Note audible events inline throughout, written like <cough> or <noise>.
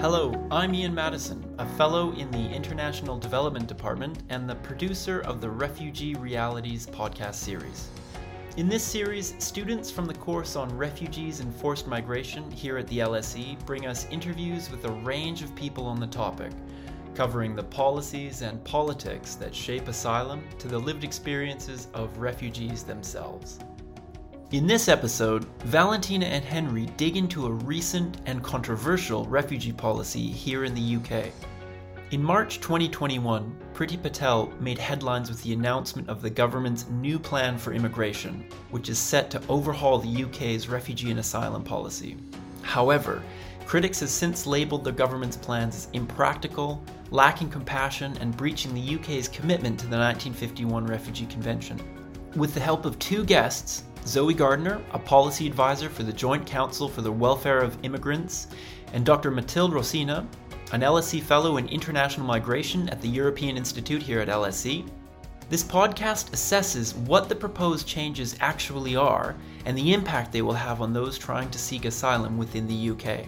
Hello, I'm Ian Madison, a fellow in the International Development Department and the producer of the Refugee Realities podcast series. In this series, students from the course on refugees and forced migration here at the LSE bring us interviews with a range of people on the topic, covering the policies and politics that shape asylum to the lived experiences of refugees themselves. In this episode, Valentina and Henry dig into a recent and controversial refugee policy here in the UK. In March 2021, Priti Patel made headlines with the announcement of the government's new plan for immigration, which is set to overhaul the UK's refugee and asylum policy. However, critics have since labeled the government's plans as impractical, lacking compassion, and breaching the UK's commitment to the 1951 Refugee Convention. With the help of two guests, Zoe Gardner, a policy advisor for the Joint Council for the Welfare of Immigrants, and Dr. Matilde Rosina, an LSE Fellow in International Migration at the European Institute here at LSE. This podcast assesses what the proposed changes actually are and the impact they will have on those trying to seek asylum within the UK.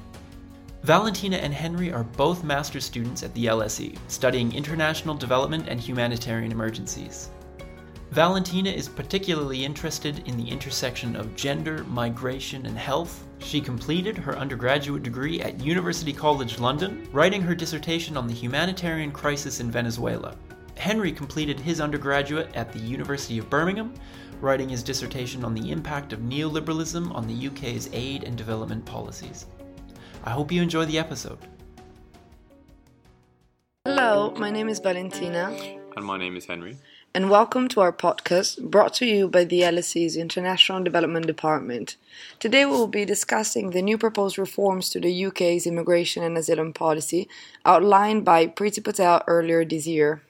Valentina and Henry are both master's students at the LSE, studying international development and humanitarian emergencies. Valentina is particularly interested in the intersection of gender, migration, and health. She completed her undergraduate degree at University College London, writing her dissertation on the humanitarian crisis in Venezuela. Henry completed his undergraduate at the University of Birmingham, writing his dissertation on the impact of neoliberalism on the UK's aid and development policies. I hope you enjoy the episode. Hello, my name is Valentina. And my name is Henry and welcome to our podcast brought to you by the LSE's International Development Department. Today we will be discussing the new proposed reforms to the UK's immigration and asylum policy outlined by Priti Patel earlier this year.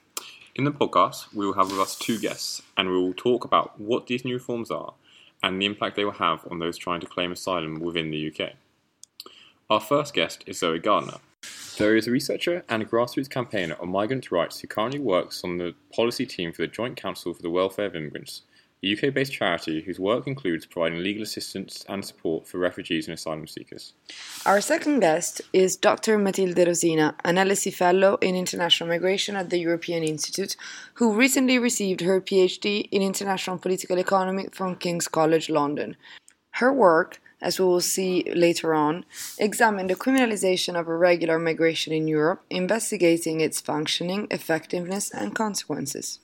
In the podcast, we will have with us two guests and we will talk about what these new reforms are and the impact they will have on those trying to claim asylum within the UK. Our first guest is Zoe Gardner, Zoe is a researcher and grassroots campaigner on migrant rights who currently works on the policy team for the Joint Council for the Welfare of Immigrants, a UK based charity whose work includes providing legal assistance and support for refugees and asylum seekers. Our second guest is Dr. Matilde Rosina, an LSE Fellow in International Migration at the European Institute, who recently received her PhD in International Political Economy from King's College London. Her work as we will see later on, examine the criminalization of irregular migration in Europe, investigating its functioning, effectiveness, and consequences.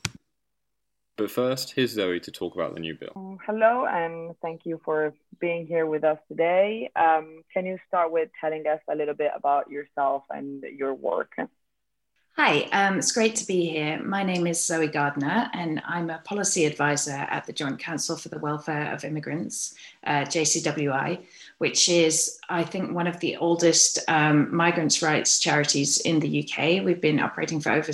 But first, here's Zoe to talk about the new bill. Um, hello, and thank you for being here with us today. Um, can you start with telling us a little bit about yourself and your work? Hi, um, it's great to be here. My name is Zoe Gardner, and I'm a policy advisor at the Joint Council for the Welfare of Immigrants, uh, JCWI, which is, I think, one of the oldest um, migrants' rights charities in the UK. We've been operating for over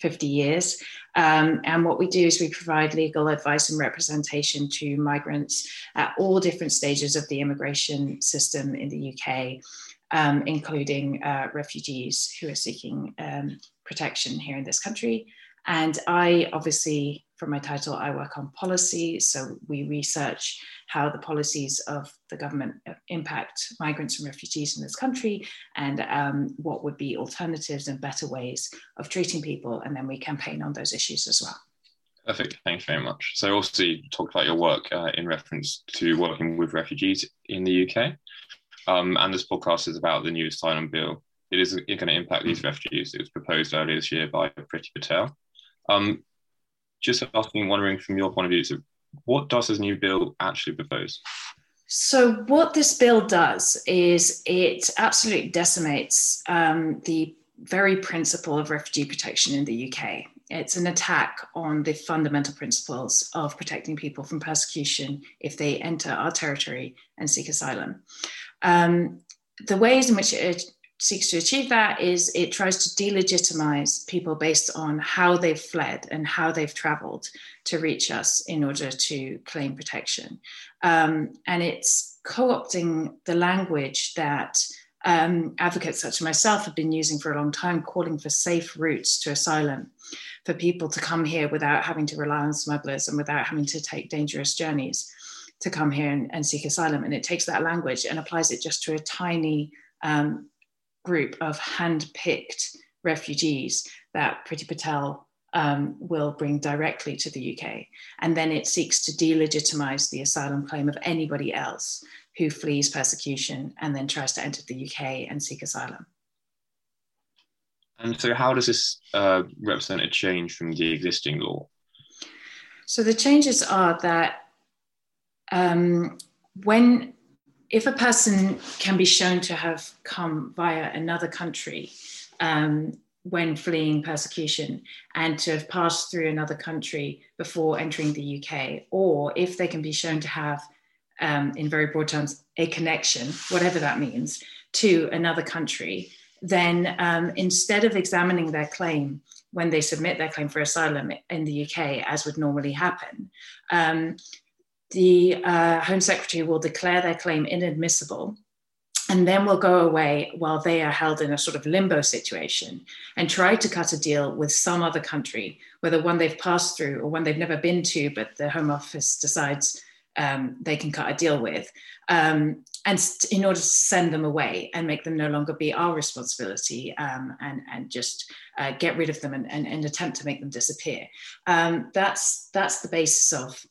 50 years. Um, and what we do is we provide legal advice and representation to migrants at all different stages of the immigration system in the UK. Um, including uh, refugees who are seeking um, protection here in this country. And I obviously, for my title, I work on policy. So we research how the policies of the government impact migrants and refugees in this country and um, what would be alternatives and better ways of treating people. And then we campaign on those issues as well. Perfect. Thanks very much. So, also, you talked about your work uh, in reference to working with refugees in the UK. Um, and this podcast is about the new asylum bill it is going to impact these refugees. It was proposed earlier this year by Priti Patel. Um, just asking, wondering from your point of view, so what does this new bill actually propose? So, what this bill does is it absolutely decimates um, the very principle of refugee protection in the UK. It's an attack on the fundamental principles of protecting people from persecution if they enter our territory and seek asylum. Um, the ways in which it seeks to achieve that is it tries to delegitimize people based on how they've fled and how they've traveled to reach us in order to claim protection. Um, and it's co opting the language that um, advocates such as myself have been using for a long time, calling for safe routes to asylum for people to come here without having to rely on smugglers and without having to take dangerous journeys to come here and, and seek asylum. And it takes that language and applies it just to a tiny um, group of hand-picked refugees that Priti Patel um, will bring directly to the UK. And then it seeks to delegitimize the asylum claim of anybody else who flees persecution and then tries to enter the UK and seek asylum. And so, how does this uh, represent a change from the existing law? So, the changes are that um, when if a person can be shown to have come via another country um, when fleeing persecution and to have passed through another country before entering the UK, or if they can be shown to have, um, in very broad terms, a connection, whatever that means, to another country, then um, instead of examining their claim when they submit their claim for asylum in the UK, as would normally happen, um, the uh, Home Secretary will declare their claim inadmissible and then will go away while they are held in a sort of limbo situation and try to cut a deal with some other country, whether one they've passed through or one they've never been to, but the Home Office decides um, they can cut a deal with, um, and st- in order to send them away and make them no longer be our responsibility um, and, and just uh, get rid of them and, and, and, attempt to make them disappear. Um, that's, that's the basis of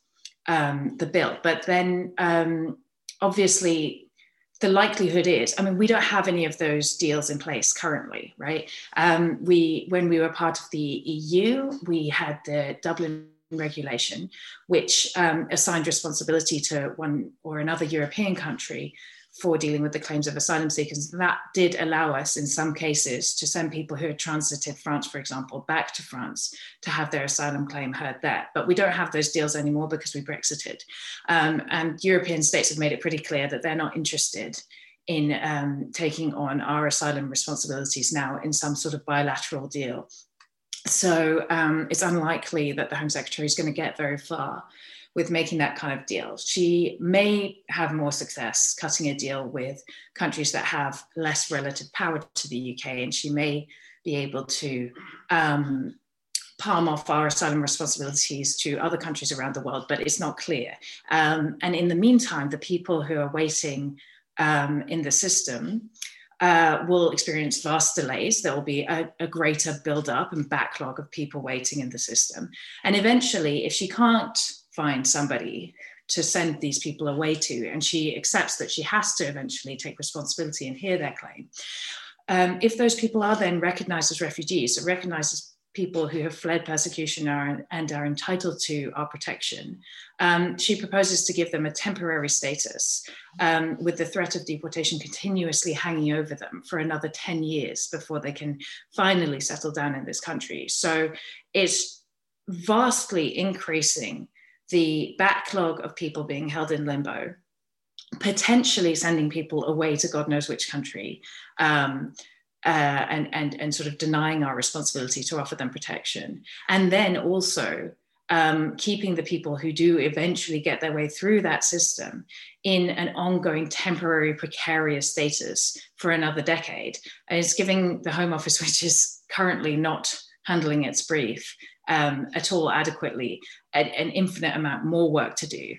um, the bill. But then um, obviously, the likelihood is, I mean, we don't have any of those deals in place currently, right? Um, we, when we were part of the EU, we had the Dublin regulation, which um, assigned responsibility to one or another European country for dealing with the claims of asylum seekers. That did allow us, in some cases, to send people who had transited France, for example, back to France to have their asylum claim heard there. But we don't have those deals anymore because we Brexited. Um, and European states have made it pretty clear that they're not interested in um, taking on our asylum responsibilities now in some sort of bilateral deal. So um, it's unlikely that the Home Secretary is going to get very far with making that kind of deal. She may have more success cutting a deal with countries that have less relative power to the UK, and she may be able to um, palm off our asylum responsibilities to other countries around the world, but it's not clear. Um, and in the meantime, the people who are waiting um, in the system uh, will experience vast delays. There will be a, a greater build-up and backlog of people waiting in the system. And eventually, if she can't find somebody to send these people away to. And she accepts that she has to eventually take responsibility and hear their claim. Um, if those people are then recognized as refugees, so recognized as people who have fled persecution are, and are entitled to our protection, um, she proposes to give them a temporary status um, with the threat of deportation continuously hanging over them for another 10 years before they can finally settle down in this country. So it's vastly increasing the backlog of people being held in limbo, potentially sending people away to God knows which country, um, uh, and, and, and sort of denying our responsibility to offer them protection. And then also um, keeping the people who do eventually get their way through that system in an ongoing temporary precarious status for another decade. is giving the Home Office, <laughs> which is currently not handling its brief, um, at all adequately, an, an, infinite amount more work to do,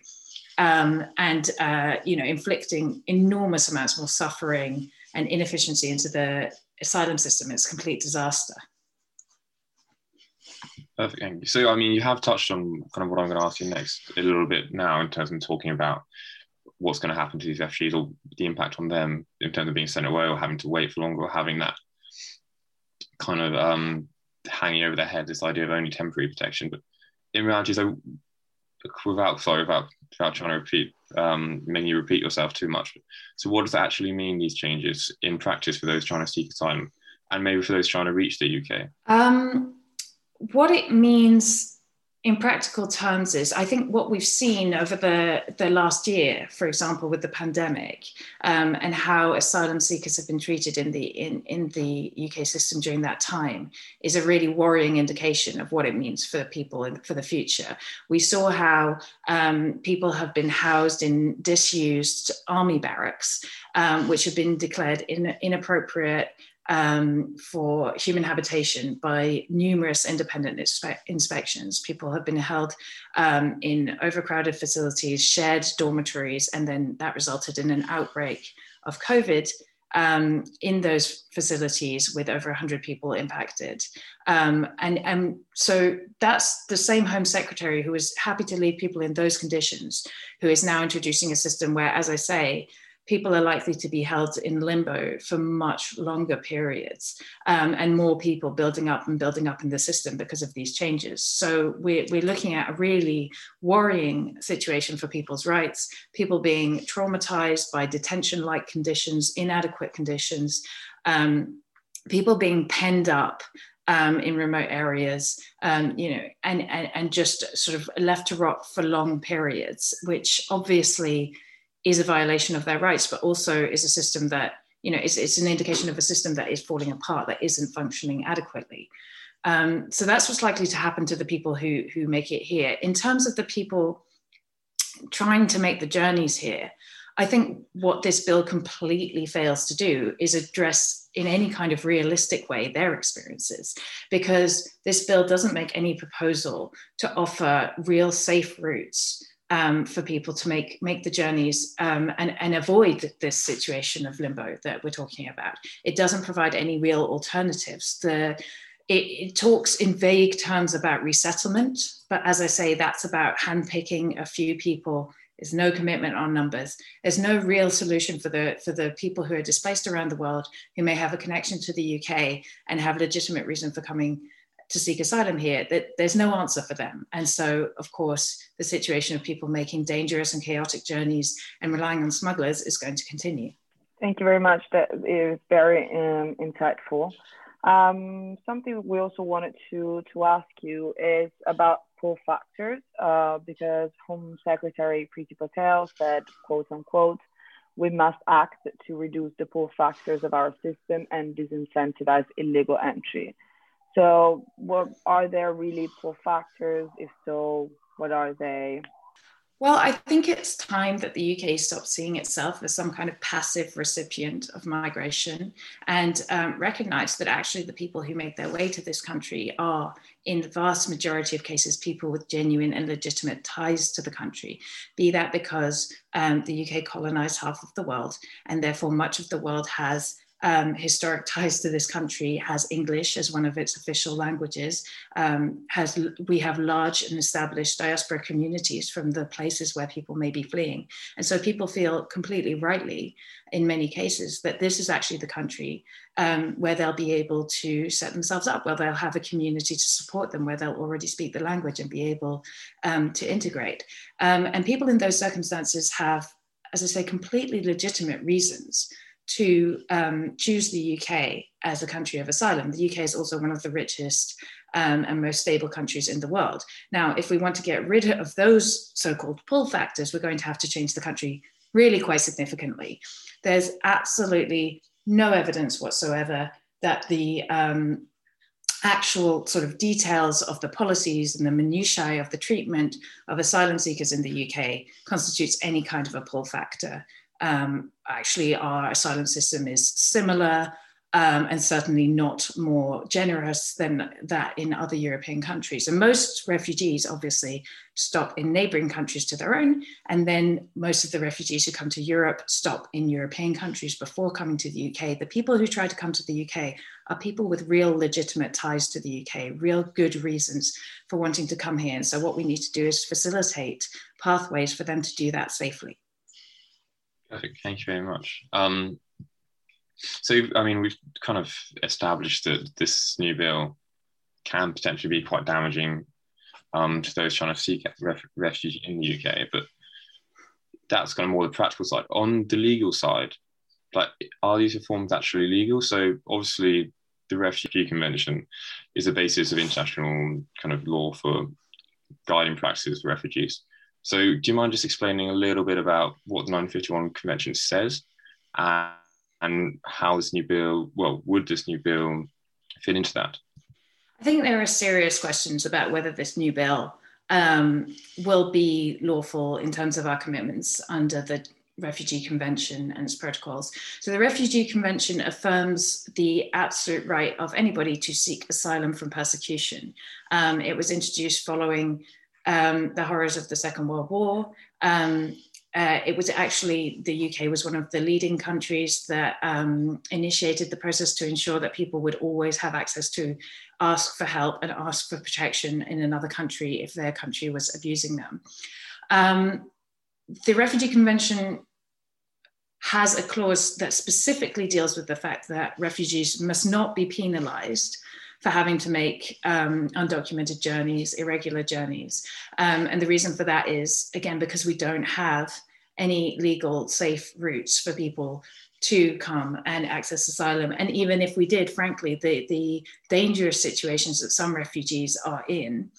um, and uh, you know, inflicting enormous amounts more suffering and inefficiency into the asylum system. It's a complete disaster. Perfect. Thank you. So, I mean, you have touched on kind of what I'm going to ask you next a little bit now in terms of talking about what's going to happen to these refugees or the impact on them in terms of being sent away or having to wait for longer or having that kind of um, hanging over their head this idea of only temporary protection. But in reality, so without sorry, without without trying to repeat, um, making you repeat yourself too much. So what does that actually mean? These changes in practice for those trying to seek asylum, and maybe for those trying to reach the UK. Um, what it means in practical terms is I think what we've seen over the, the last year, for example, with the pandemic um, and how asylum seekers have been treated in the in, in the UK system during that time is a really worrying indication of what it means for people in, for the future. We saw how um, people have been housed in disused army barracks, um, which have been declared in, inappropriate um, for human habitation by numerous independent inspe- inspections. People have been held um, in overcrowded facilities, shared dormitories, and then that resulted in an outbreak of COVID um, in those facilities with over 100 people impacted. Um, and, and so that's the same Home Secretary who was happy to leave people in those conditions, who is now introducing a system where, as I say, people are likely to be held in limbo for much longer periods um, and more people building up and building up in the system because of these changes. So we're, we're looking at a really worrying situation for people's rights, people being traumatized by detention like conditions, inadequate conditions, um, people being penned up um, in remote areas, um, you know, and, and, and just sort of left to rot for long periods, which obviously is a violation of their rights, but also is a system that, you know, it's, it's an indication of a system that is falling apart, that isn't functioning adequately. Um, so that's what's likely to happen to the people who, who make it here. In terms of the people trying to make the journeys here, I think what this bill completely fails to do is address in any kind of realistic way their experiences, because this bill doesn't make any proposal to offer real safe routes um, for people to make make the journeys um, and, and avoid this situation of limbo that we're talking about. It doesn't provide any real alternatives. The it, it, talks in vague terms about resettlement, but as I say, that's about handpicking a few people. There's no commitment on numbers. There's no real solution for the for the people who are displaced around the world who may have a connection to the UK and have a legitimate reason for coming to seek asylum here, that there's no answer for them. And so, of course, the situation of people making dangerous and chaotic journeys and relying on smugglers is going to continue. Thank you very much. That is very um, insightful. Um, something we also wanted to, to ask you is about pull factors, uh, because Home Secretary Priti Patel said, quote unquote, we must act to reduce the pull factors of our system and disincentivize illegal entry. So, what are there really pull factors? If so, what are they? Well, I think it's time that the UK stops seeing itself as some kind of passive recipient of migration and um, that actually the people who make their way to this country are, in the vast majority of cases, people with genuine and legitimate ties to the country. Be that because um, the UK colonized half of the world, and therefore much of the world has um, historic ties to this country, has English as one of its official languages, um, has we have large and established diaspora communities from the places where people may be fleeing, and so people feel completely rightly, in many cases, that this is actually the country um, where they'll be able to set themselves up, where they'll have a community to support them, where they'll already speak the language and be able um, to integrate. Um, and people in those circumstances have, as I say, completely legitimate reasons to um, choose the UK as a country of asylum. The UK is also one of the richest um, and most stable countries in the world. Now, if we want to get rid of those so called pull factors, we're going to have to change the country really quite significantly. There's absolutely no evidence whatsoever that the um, actual sort of details of the policies and the minutiae of the treatment of asylum seekers in the UK constitutes any kind of a pull factor. Um, actually, our asylum system is similar um, and certainly not more generous than that in other European countries. And most refugees obviously stop in neighboring countries to their own. And then most of the refugees who come to Europe stop in European countries before coming to the UK. The people who try to come to the UK are people with real legitimate ties to the UK, real good reasons for wanting to come here. And so what we need to do is facilitate pathways for them to do that safely. Perfect. Thank you very much. Um, so, I mean, we've kind of established that this new bill can potentially be quite damaging um, to those trying to seek ref- refuge in the UK, but that's kind of more the practical side. On the legal side, like, are these reforms actually legal? So, obviously, the Refugee Convention is the basis of international kind of law for guiding practices for refugees. So, do you mind just explaining a little bit about what the 1951 Convention says uh, and how this new bill, well, would this new bill fit into that? I think there are serious questions about whether this new bill um, will be lawful in terms of our commitments under the Refugee Convention and its protocols. So, the Refugee Convention affirms the absolute right of anybody to seek asylum from persecution. Um, it was introduced following um, the horrors of the Second World War. Um, uh, it was actually the UK was one of the leading countries that um, initiated the process to ensure that people would always have access to ask for help and ask for protection in another country if their country was abusing them. Um, the Refugee Convention has a clause that specifically deals with the fact that refugees must not be penalized for having to make um, undocumented journeys, irregular journeys. Um, and the reason for that is, again, because we don't have any legal, safe routes for people to come and access asylum. And even if we did, frankly, the, the dangerous situations that some refugees are in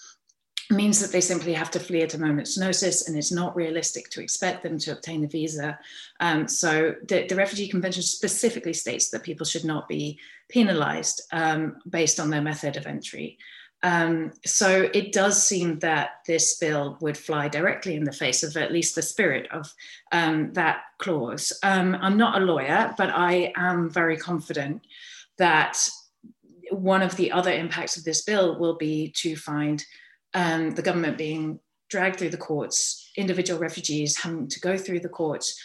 means that they simply have to flee at a moment's notice and it's not realistic to expect them to obtain a visa. Um, so the, the, Refugee Convention specifically states that people should not be penalized um, based on their method of entry. Um, so it does seem that this bill would fly directly in the face of at least the spirit of um, that clause. Um, I'm not a lawyer, but I am very confident that one of the other impacts of this bill will be to find um, the government being dragged through the courts, individual refugees having to go through the courts.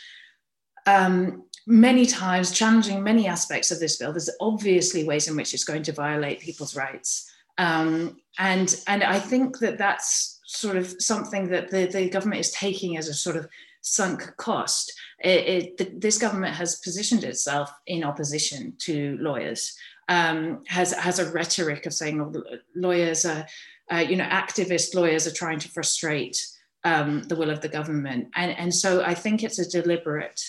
Um, many times challenging many aspects of this bill. There's obviously ways in which it's going to violate people's rights. Um, and, and I think that that's sort of something that the, the government is taking as a sort of sunk cost. It, it, this government has positioned itself in opposition to lawyers, um, has, has a rhetoric of saying oh, lawyers are uh, you know, activist lawyers are trying to frustrate um, the will of the government. And, and so I think it's a deliberate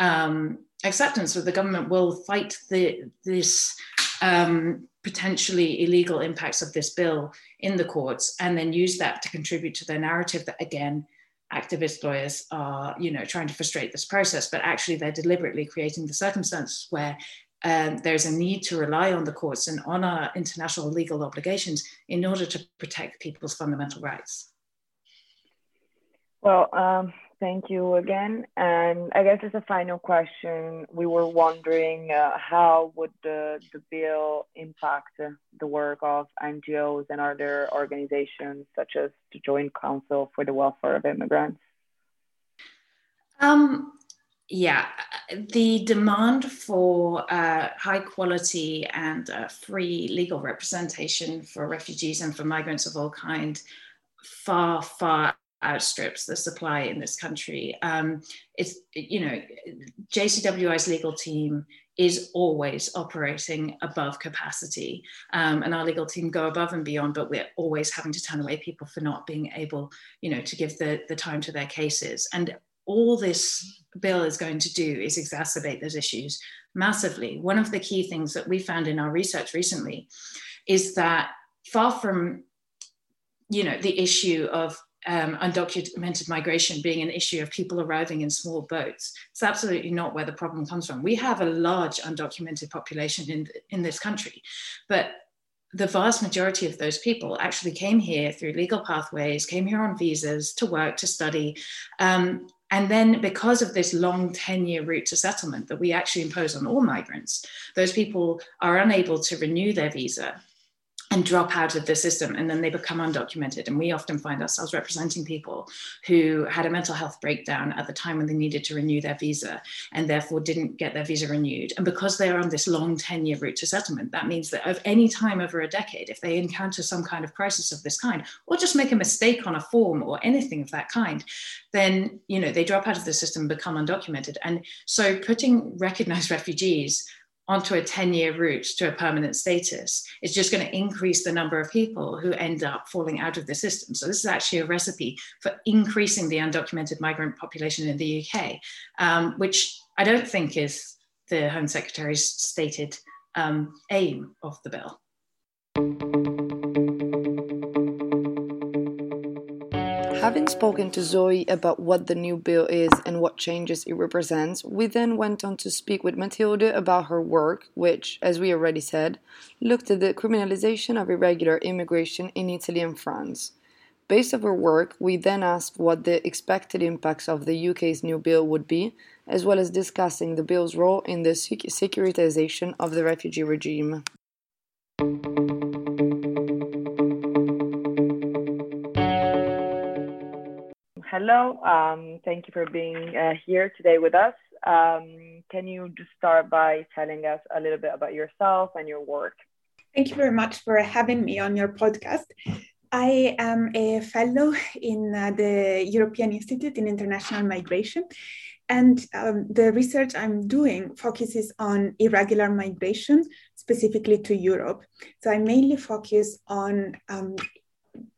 um, acceptance that the government will fight the, this um, potentially illegal impacts of this bill in the courts and then use that to contribute to their narrative that, again, activist lawyers are you know trying to frustrate this process but actually they're deliberately creating the circumstance where um, there's a need to rely on the courts and on our international legal obligations in order to protect people's fundamental rights. Well, um, thank you again. And I guess as a final question, we were wondering uh, how would the, the bill impact the work of NGOs and other organizations such as the Joint Council for the Welfare of Immigrants? Um, yeah, the demand for uh, high quality and uh, free legal representation for refugees and for migrants of all kind far, far outstrips the supply in this country. Um, it's, you know, JCWI's legal team is always operating above capacity. Um, and our legal team go above and beyond, but we're always having to turn away people for not being able, you know, to give the, the time to their cases. And all this bill is going to do is exacerbate those issues massively. One of the key things that we found in our research recently is that far from you know the issue of um, undocumented migration being an issue of people arriving in small boats. It's absolutely not where the problem comes from. We have a large undocumented population in, in this country, but the vast majority of those people actually came here through legal pathways, came here on visas to work, to study, um, and then, because of this long 10 year route to settlement that we actually impose on all migrants, those people are unable to renew their visa and drop out of the system and then they become undocumented. And we often find ourselves representing people who had a mental health breakdown at the time when they needed to renew their visa and therefore didn't get their visa renewed. And because they are on this long 10 year route to settlement that means that of any time over a decade if they encounter some kind of crisis of this kind or just make a mistake on a form or anything of that kind then you know they drop out of the system and become undocumented. And so putting recognized refugees onto a 10 year route to a permanent status is just going to increase the number of people who end up falling out of the system. So, this is actually a recipe for increasing the undocumented migrant population in the UK, um, which I don't think is the Home Secretary's stated um, aim of the bill. Having spoken to Zoe about what the new bill is and what changes it represents, we then went on to speak with Matilde about her work, which, as we already said, looked at the criminalization of irregular immigration in Italy and France. Based on her work, we then asked what the expected impacts of the UK's new bill would be, as well as discussing the bill's role in the securitization of the refugee regime. Hello. Um, thank you for being uh, here today with us. Um, can you just start by telling us a little bit about yourself and your work? Thank you very much for having me on your podcast. I am a fellow in uh, the European Institute in International Migration. And um, the research I'm doing focuses on irregular migration, specifically to Europe. So I mainly focus on um,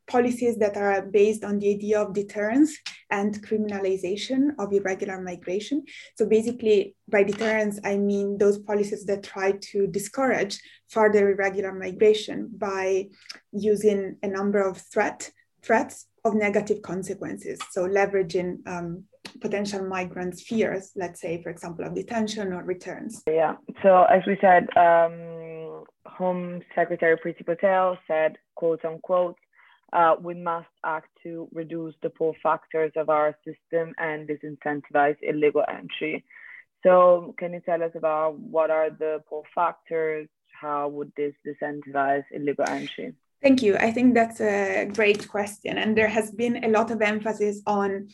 policies that are based on the idea of deterrence and criminalization of irregular migration. So basically, by deterrence, I mean those policies that try to discourage further irregular migration by using a number of threat, threats of negative consequences. So leveraging um, potential migrants' fears, let's say, for example, of detention or returns. Yeah. So as we said, um, Home Secretary Priti Patel said, quote unquote, uh, we must act to reduce the pull factors of our system and disincentivize illegal entry. So, can you tell us about what are the pull factors? How would this disincentivize illegal entry? Thank you. I think that's a great question. And there has been a lot of emphasis on,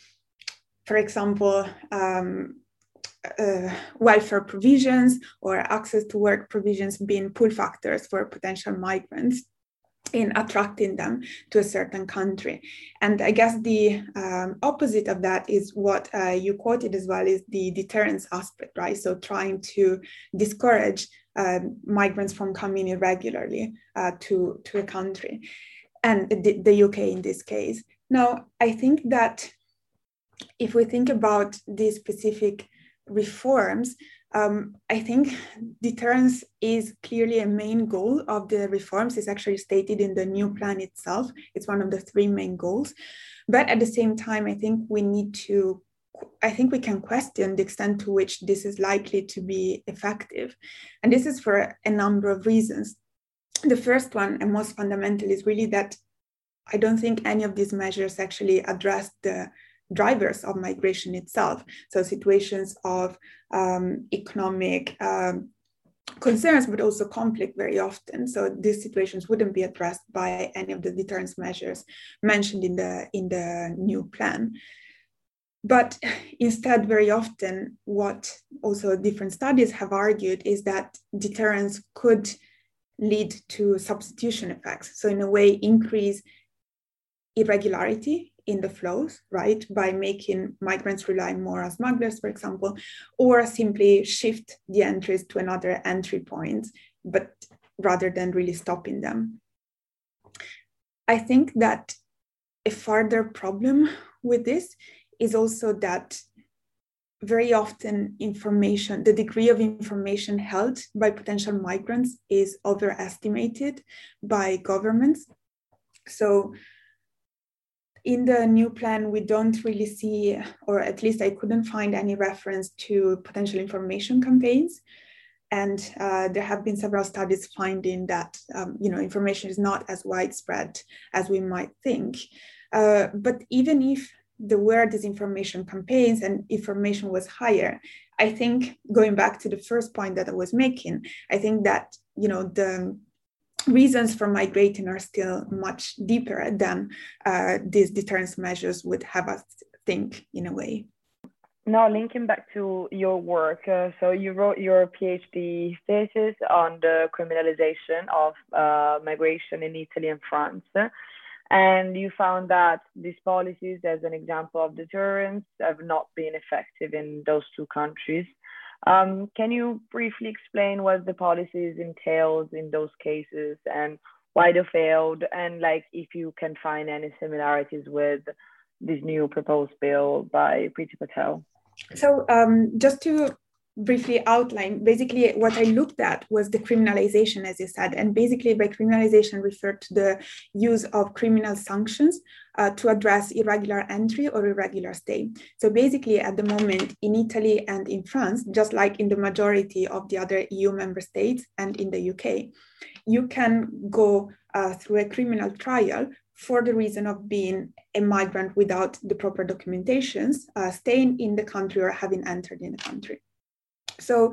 for example, um, uh, welfare provisions or access to work provisions being pull factors for potential migrants in attracting them to a certain country. And I guess the um, opposite of that is what uh, you quoted as well is the deterrence aspect, right? So trying to discourage uh, migrants from coming irregularly uh, to, to a country and the, the UK in this case. Now, I think that if we think about these specific reforms, um, I think deterrence is clearly a main goal of the reforms. It's actually stated in the new plan itself. It's one of the three main goals. But at the same time, I think we need to, I think we can question the extent to which this is likely to be effective. And this is for a number of reasons. The first one, and most fundamental, is really that I don't think any of these measures actually address the drivers of migration itself. So situations of um, economic um, concerns, but also conflict very often. So these situations wouldn't be addressed by any of the deterrence measures mentioned in the in the new plan. But <laughs> instead, very often, what also different studies have argued is that deterrence could lead to substitution effects. So in a way, increase irregularity in the flows, right, by making migrants rely more on smugglers, for example, or simply shift the entries to another entry point, but rather than really stopping them. I think that a further problem with this is also that very often information, the degree of information held by potential migrants is overestimated by governments. So in the new plan, we don't really see, or at least I couldn't find any reference to potential information campaigns. And uh, there have been several studies finding that um, you know information is not as widespread as we might think. Uh, but even if there were disinformation campaigns and information was higher, I think going back to the first point that I was making, I think that you know the reasons for migrating are still much deeper than uh, these deterrence measures would have us think in a way. Now, linking back to your work, uh, so you wrote your PhD thesis on the criminalization of uh, migration in Italy and France. And you found that these policies, as an example of deterrence, have not been effective in those two countries. Um, can you briefly explain what the policies entails in those cases and why they failed, and like if you can find any similarities with this new proposed bill by Priti Patel? So, um, just to briefly outline, basically what I looked at was the criminalization, as you said, and basically by criminalization referred to the use of criminal sanctions uh, to address irregular entry or irregular stay. So basically at the moment in Italy and in France, just like in the majority of the other EU member states and in the UK, you can go uh, through a criminal trial for the reason of being a migrant without the proper documentations, uh, staying in the country or having entered in the country. So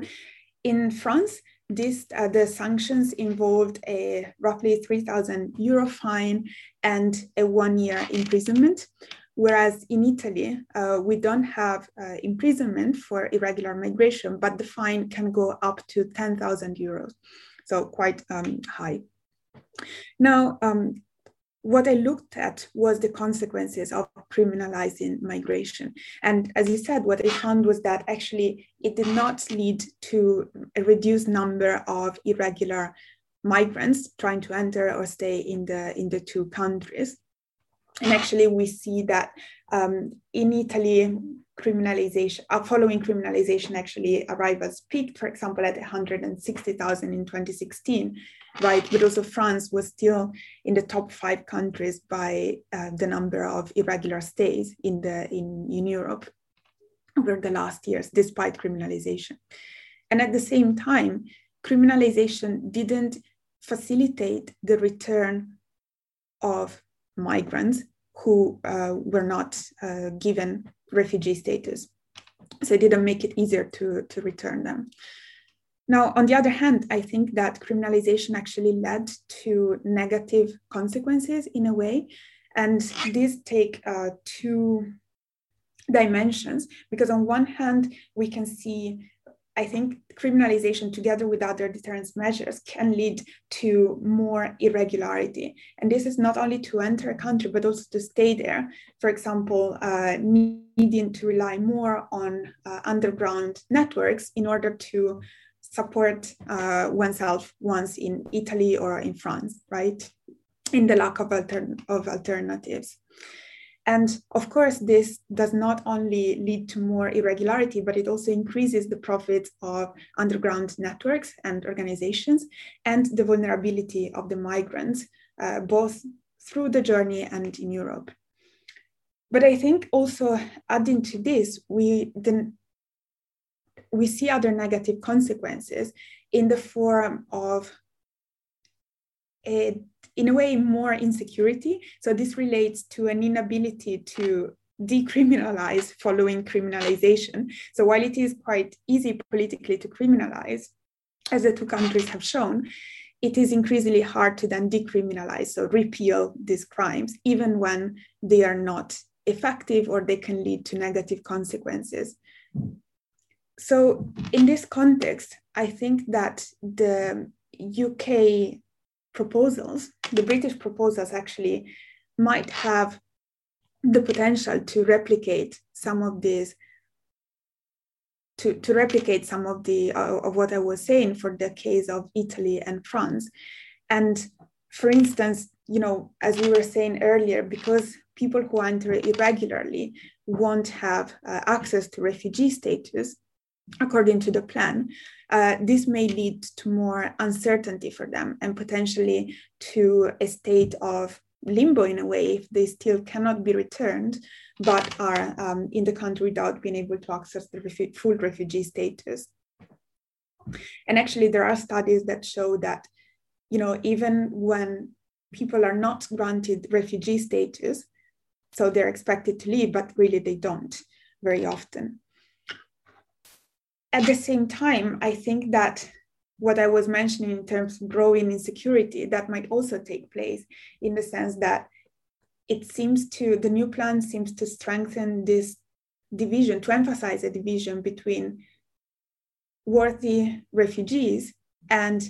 in France, this, uh, the sanctions involved a roughly 3,000 euro fine and a one year imprisonment. Whereas in Italy, uh, we don't have uh, imprisonment for irregular migration, but the fine can go up to 10,000 euros. So quite um, high. Now, um, what I looked at was the consequences of criminalizing migration. And as you said, what I found was that actually it did not lead to a reduced number of irregular migrants trying to enter or stay in the, in the two countries. And actually, we see that um, in Italy, criminalization, uh, following criminalization, actually arrivals peaked, for example, at 160,000 in 2016, right? But also France was still in the top five countries by uh, the number of irregular stays in, the, in, in Europe over the last years, despite criminalization. And at the same time, criminalization didn't facilitate the return of migrants who uh, were not uh, given refugee status. So it didn't make it easier to, to return them. Now, on the other hand, I think that criminalization actually led to negative consequences in a way. And these take uh, two dimensions because, on one hand, we can see I think criminalization together with other deterrence measures can lead to more irregularity. And this is not only to enter a country, but also to stay there. For example, uh, needing to rely more on uh, underground networks in order to support uh, oneself once in Italy or in France, right? In the lack of, alter- of alternatives. And of course, this does not only lead to more irregularity, but it also increases the profits of underground networks and organizations and the vulnerability of the migrants, uh, both through the journey and in Europe. But I think also adding to this, we then we see other negative consequences in the form of a in a way more insecurity. So this relates to an inability to decriminalize following criminalization. So while it is quite easy politically to criminalize, as the two countries have shown, it is increasingly hard to then decriminalize, so repeal these crimes, even when they are not effective or they can lead to negative consequences. So, in this context, I think that the UK proposals, the British proposals actually might have the potential to replicate some of these to, to replicate some of the uh, of what I was saying for the case of Italy and France. And for instance, you know, as we were saying earlier, because people who enter irregularly won't have uh, access to refugee status, according to the plan, uh, this may lead to more uncertainty for them and potentially to a state of limbo in a way if they still cannot be returned but are um, in the country without being able to access the refu- full refugee status. And actually, there are studies that show that, you know, even when people are not granted refugee status, so they're expected to leave, but really they don't very often at the same time, I think that what I was mentioning in terms of growing insecurity, that might also take place in the sense that it seems to, the new plan seems to strengthen this division, to emphasize a division between worthy refugees and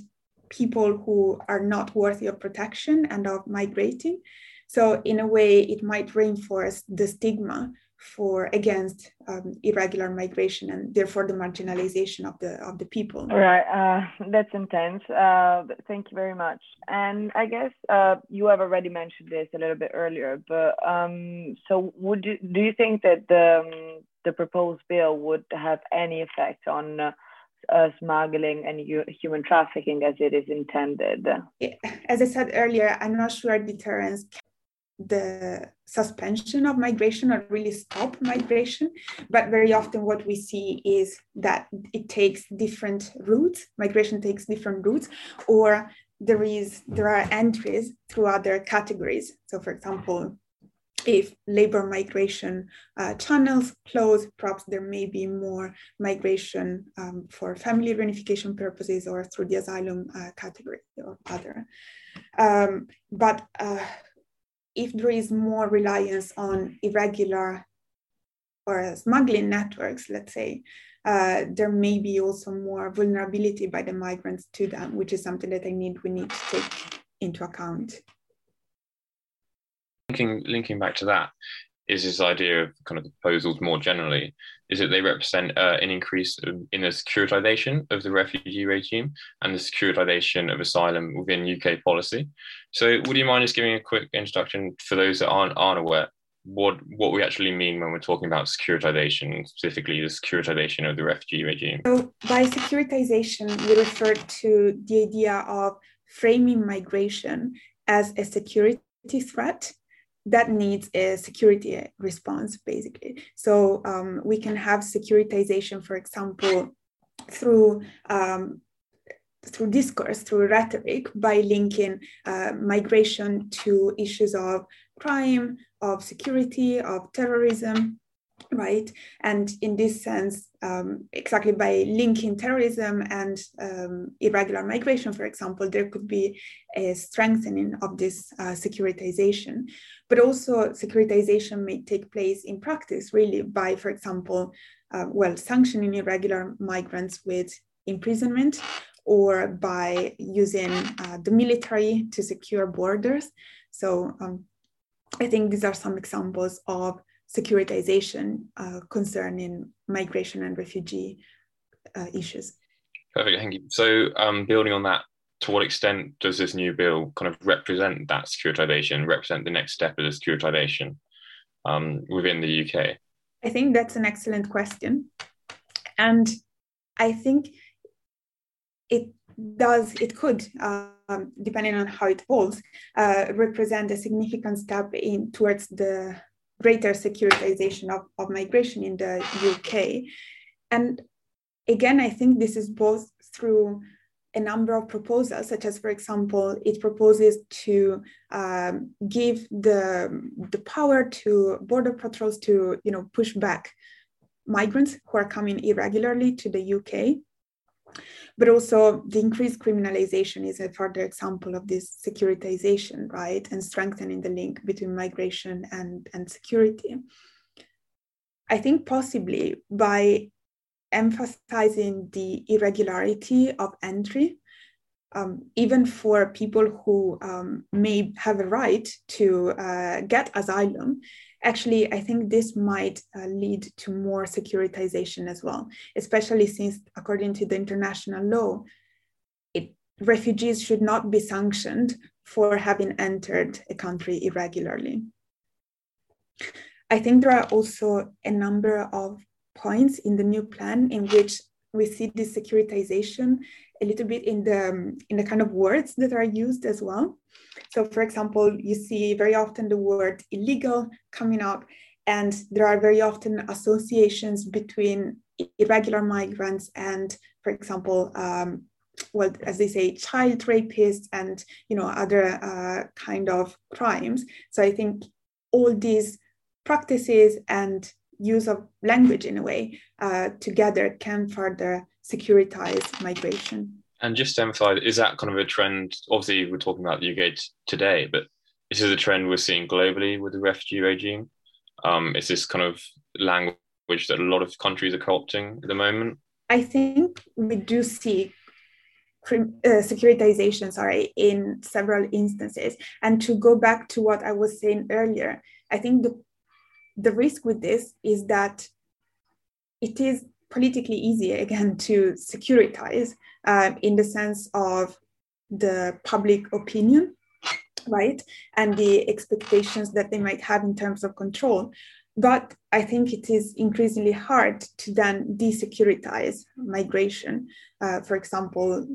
people who are not worthy of protection and of migrating. So, in a way, it might reinforce the stigma for against um, irregular migration and therefore the marginalization of the of the people. All right, uh, <laughs> that's intense. Uh, thank you very much. And I guess uh, you have already mentioned this a little bit earlier, but um, so would you, do you think that the um, the proposed bill would have any effect on uh, smuggling and human trafficking as it is intended? As I said earlier, I'm not sure deterrence the suspension of migration or really stop migration. But very often, what we see is that it takes different routes, migration takes different routes, or there is there are entries through other categories. So, for example, if labor migration uh, channels close, perhaps there may be more migration um, for family reunification purposes or through the asylum uh, category or other. Um, but uh, if there is more reliance on irregular or smuggling networks, let's say, uh, there may be also more vulnerability by the migrants to them, which is something that I need we need to take into account. Linking, linking back to that is this idea of kind of the proposals more generally is that they represent uh, an increase in the securitization of the refugee regime and the securitization of asylum within UK policy. So, would you mind just giving a quick introduction for those that aren't, aren't aware what what we actually mean when we're talking about securitization, specifically the securitization of the refugee regime. So, by securitization, we refer to the idea of framing migration as a security threat that needs a security response, basically. So, um, we can have securitization, for example, through um, through discourse, through rhetoric, by linking uh, migration to issues of crime, of security, of terrorism, right? And in this sense, um, exactly by linking terrorism and um, irregular migration, for example, there could be a strengthening of this uh, securitization. But also, securitization may take place in practice, really, by, for example, uh, well, sanctioning irregular migrants with imprisonment or by using uh, the military to secure borders. So um, I think these are some examples of securitization uh, concerning migration and refugee uh, issues. Perfect, thank you. So, um, building on that, to what extent does this new bill kind of represent that securitization, represent the next step of the securitization um, within the UK? I think that's an excellent question. And I think it does, it could, um, depending on how it evolves, uh, represent a significant step in towards the greater securitization of, of migration in the UK. And again, I think this is both through a number of proposals, such as, for example, it proposes to um, give the, the power to border patrols to, you know, push back migrants who are coming irregularly to the UK. But also the increased criminalization is a further example of this securitization, right? And strengthening the link between migration and, and security. I think possibly by emphasizing the irregularity of entry, um, even for people who um, may have a right to uh, get asylum, actually, I think this might uh, lead to more securitization as well, especially since, according to the international law, it, refugees should not be sanctioned for having entered a country irregularly. I think there are also a number of points in the new plan in which we see this securitization a little bit in the in the kind of words that are used as well. So, for example, you see very often the word illegal coming up, and there are very often associations between irregular migrants and, for example, um, well, as they say, child rapists and you know other uh, kind of crimes. So I think all these practices and use of language in a way uh, together can further securitize migration. And just to emphasize, is that kind of a trend? Obviously, we're talking about the UK today, but this is a trend we're seeing globally with the refugee regime. Um, is this kind of language that a lot of countries are co-opting at the moment? I think we do see uh, securitization, sorry, in several instances. And to go back to what I was saying earlier, I think the the risk with this is that it is politically easy again to securitize uh, in the sense of the public opinion right and the expectations that they might have in terms of control. But i think it is increasingly hard to then desecuritize migration. Uh, for example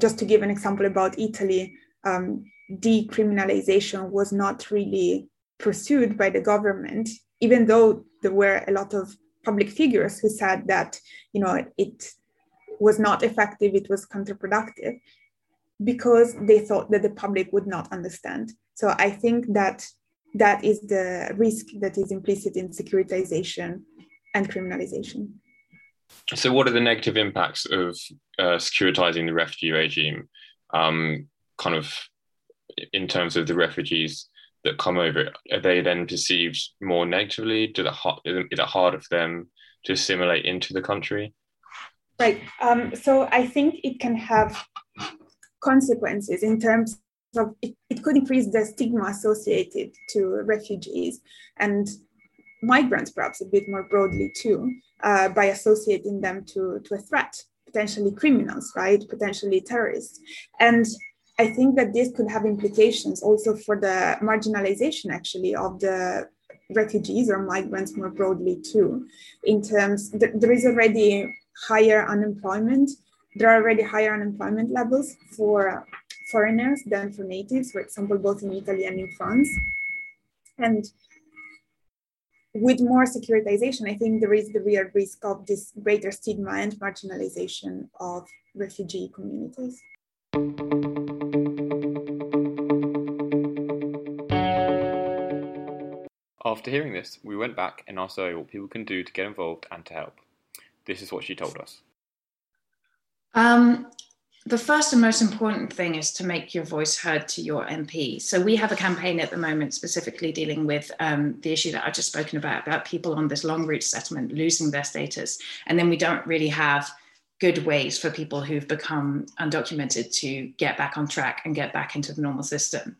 just to give an example about italy um, decriminalization was not really pursued by the government even though there were a lot of public figures who said that you know it was not effective it was counterproductive because they thought that the public would not understand. So i think that that is the risk that is implicit in securitization and criminalization. So what are the negative impacts of uh, securitizing the refugee regime um, kind of in terms of the refugees that come over? Are they then perceived more negatively? Do the is it harder for them to assimilate into the country? Right. Um, so I think it can have consequences in terms of it, it could increase the stigma associated to refugees and migrants, perhaps a bit more broadly too, uh, by associating them to, to a threat, potentially criminals, right? Potentially terrorists. And I think that this could have implications also for the marginalization, actually, of the refugees or migrants more broadly too. In terms, th- there is already higher unemployment. There are already higher unemployment levels for foreigners than for natives, for example, both in Italy and in France. And with more securitization, I think there is the real risk of this greater stigma and marginalization of refugee communities. After hearing this, we went back and asked Zoe what people can do to get involved and to help. This is what she told us. Um, the first and most important thing is to make your voice heard to your MP. So we have a campaign at the moment specifically dealing with um, the issue that I've just spoken about, about people on this long route settlement losing their status. And then we don't really have good ways for people who've become undocumented to get back on track and get back into the normal system.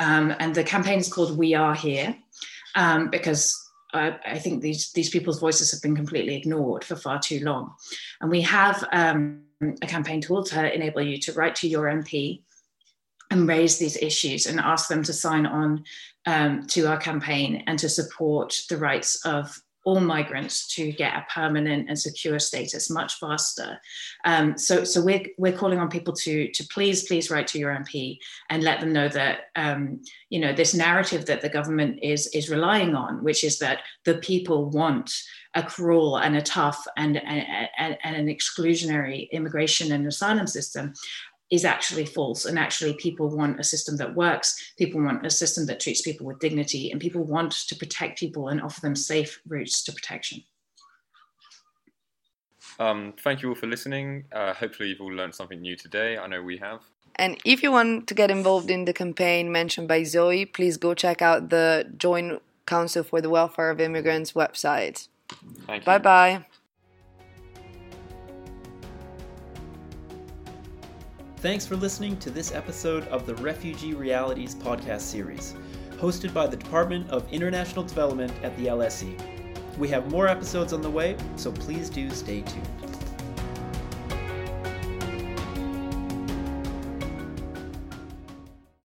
Um, and the campaign is called We Are Here um, because I, I, think these, these people's voices have been completely ignored for far too long. And we have um, a campaign tool to enable you to write to your MP and raise these issues and ask them to sign on um, to our campaign and to support the rights of all migrants to get a permanent and secure status much faster. Um, so, so we're, we're calling on people to, to please, please write to your MP and let them know that, um, you know, this narrative that the government is, is relying on, which is that the people want a cruel and a tough and, and, and, and an exclusionary immigration and asylum system is actually false. And actually, people want a system that works. People want a system that treats people with dignity, and people want to protect people and offer them safe routes to protection. Um, thank you all for listening. Uh, hopefully, you've all learned something new today. I know we have. And if you want to get involved in the campaign mentioned by Zoe, please go check out the Joint Council for the Welfare of Immigrants website. Thank you. Bye bye. Thanks for listening to this episode of the Refugee Realities podcast series, hosted by the Department of International Development at the LSE. We have more episodes on the way, so please do stay tuned.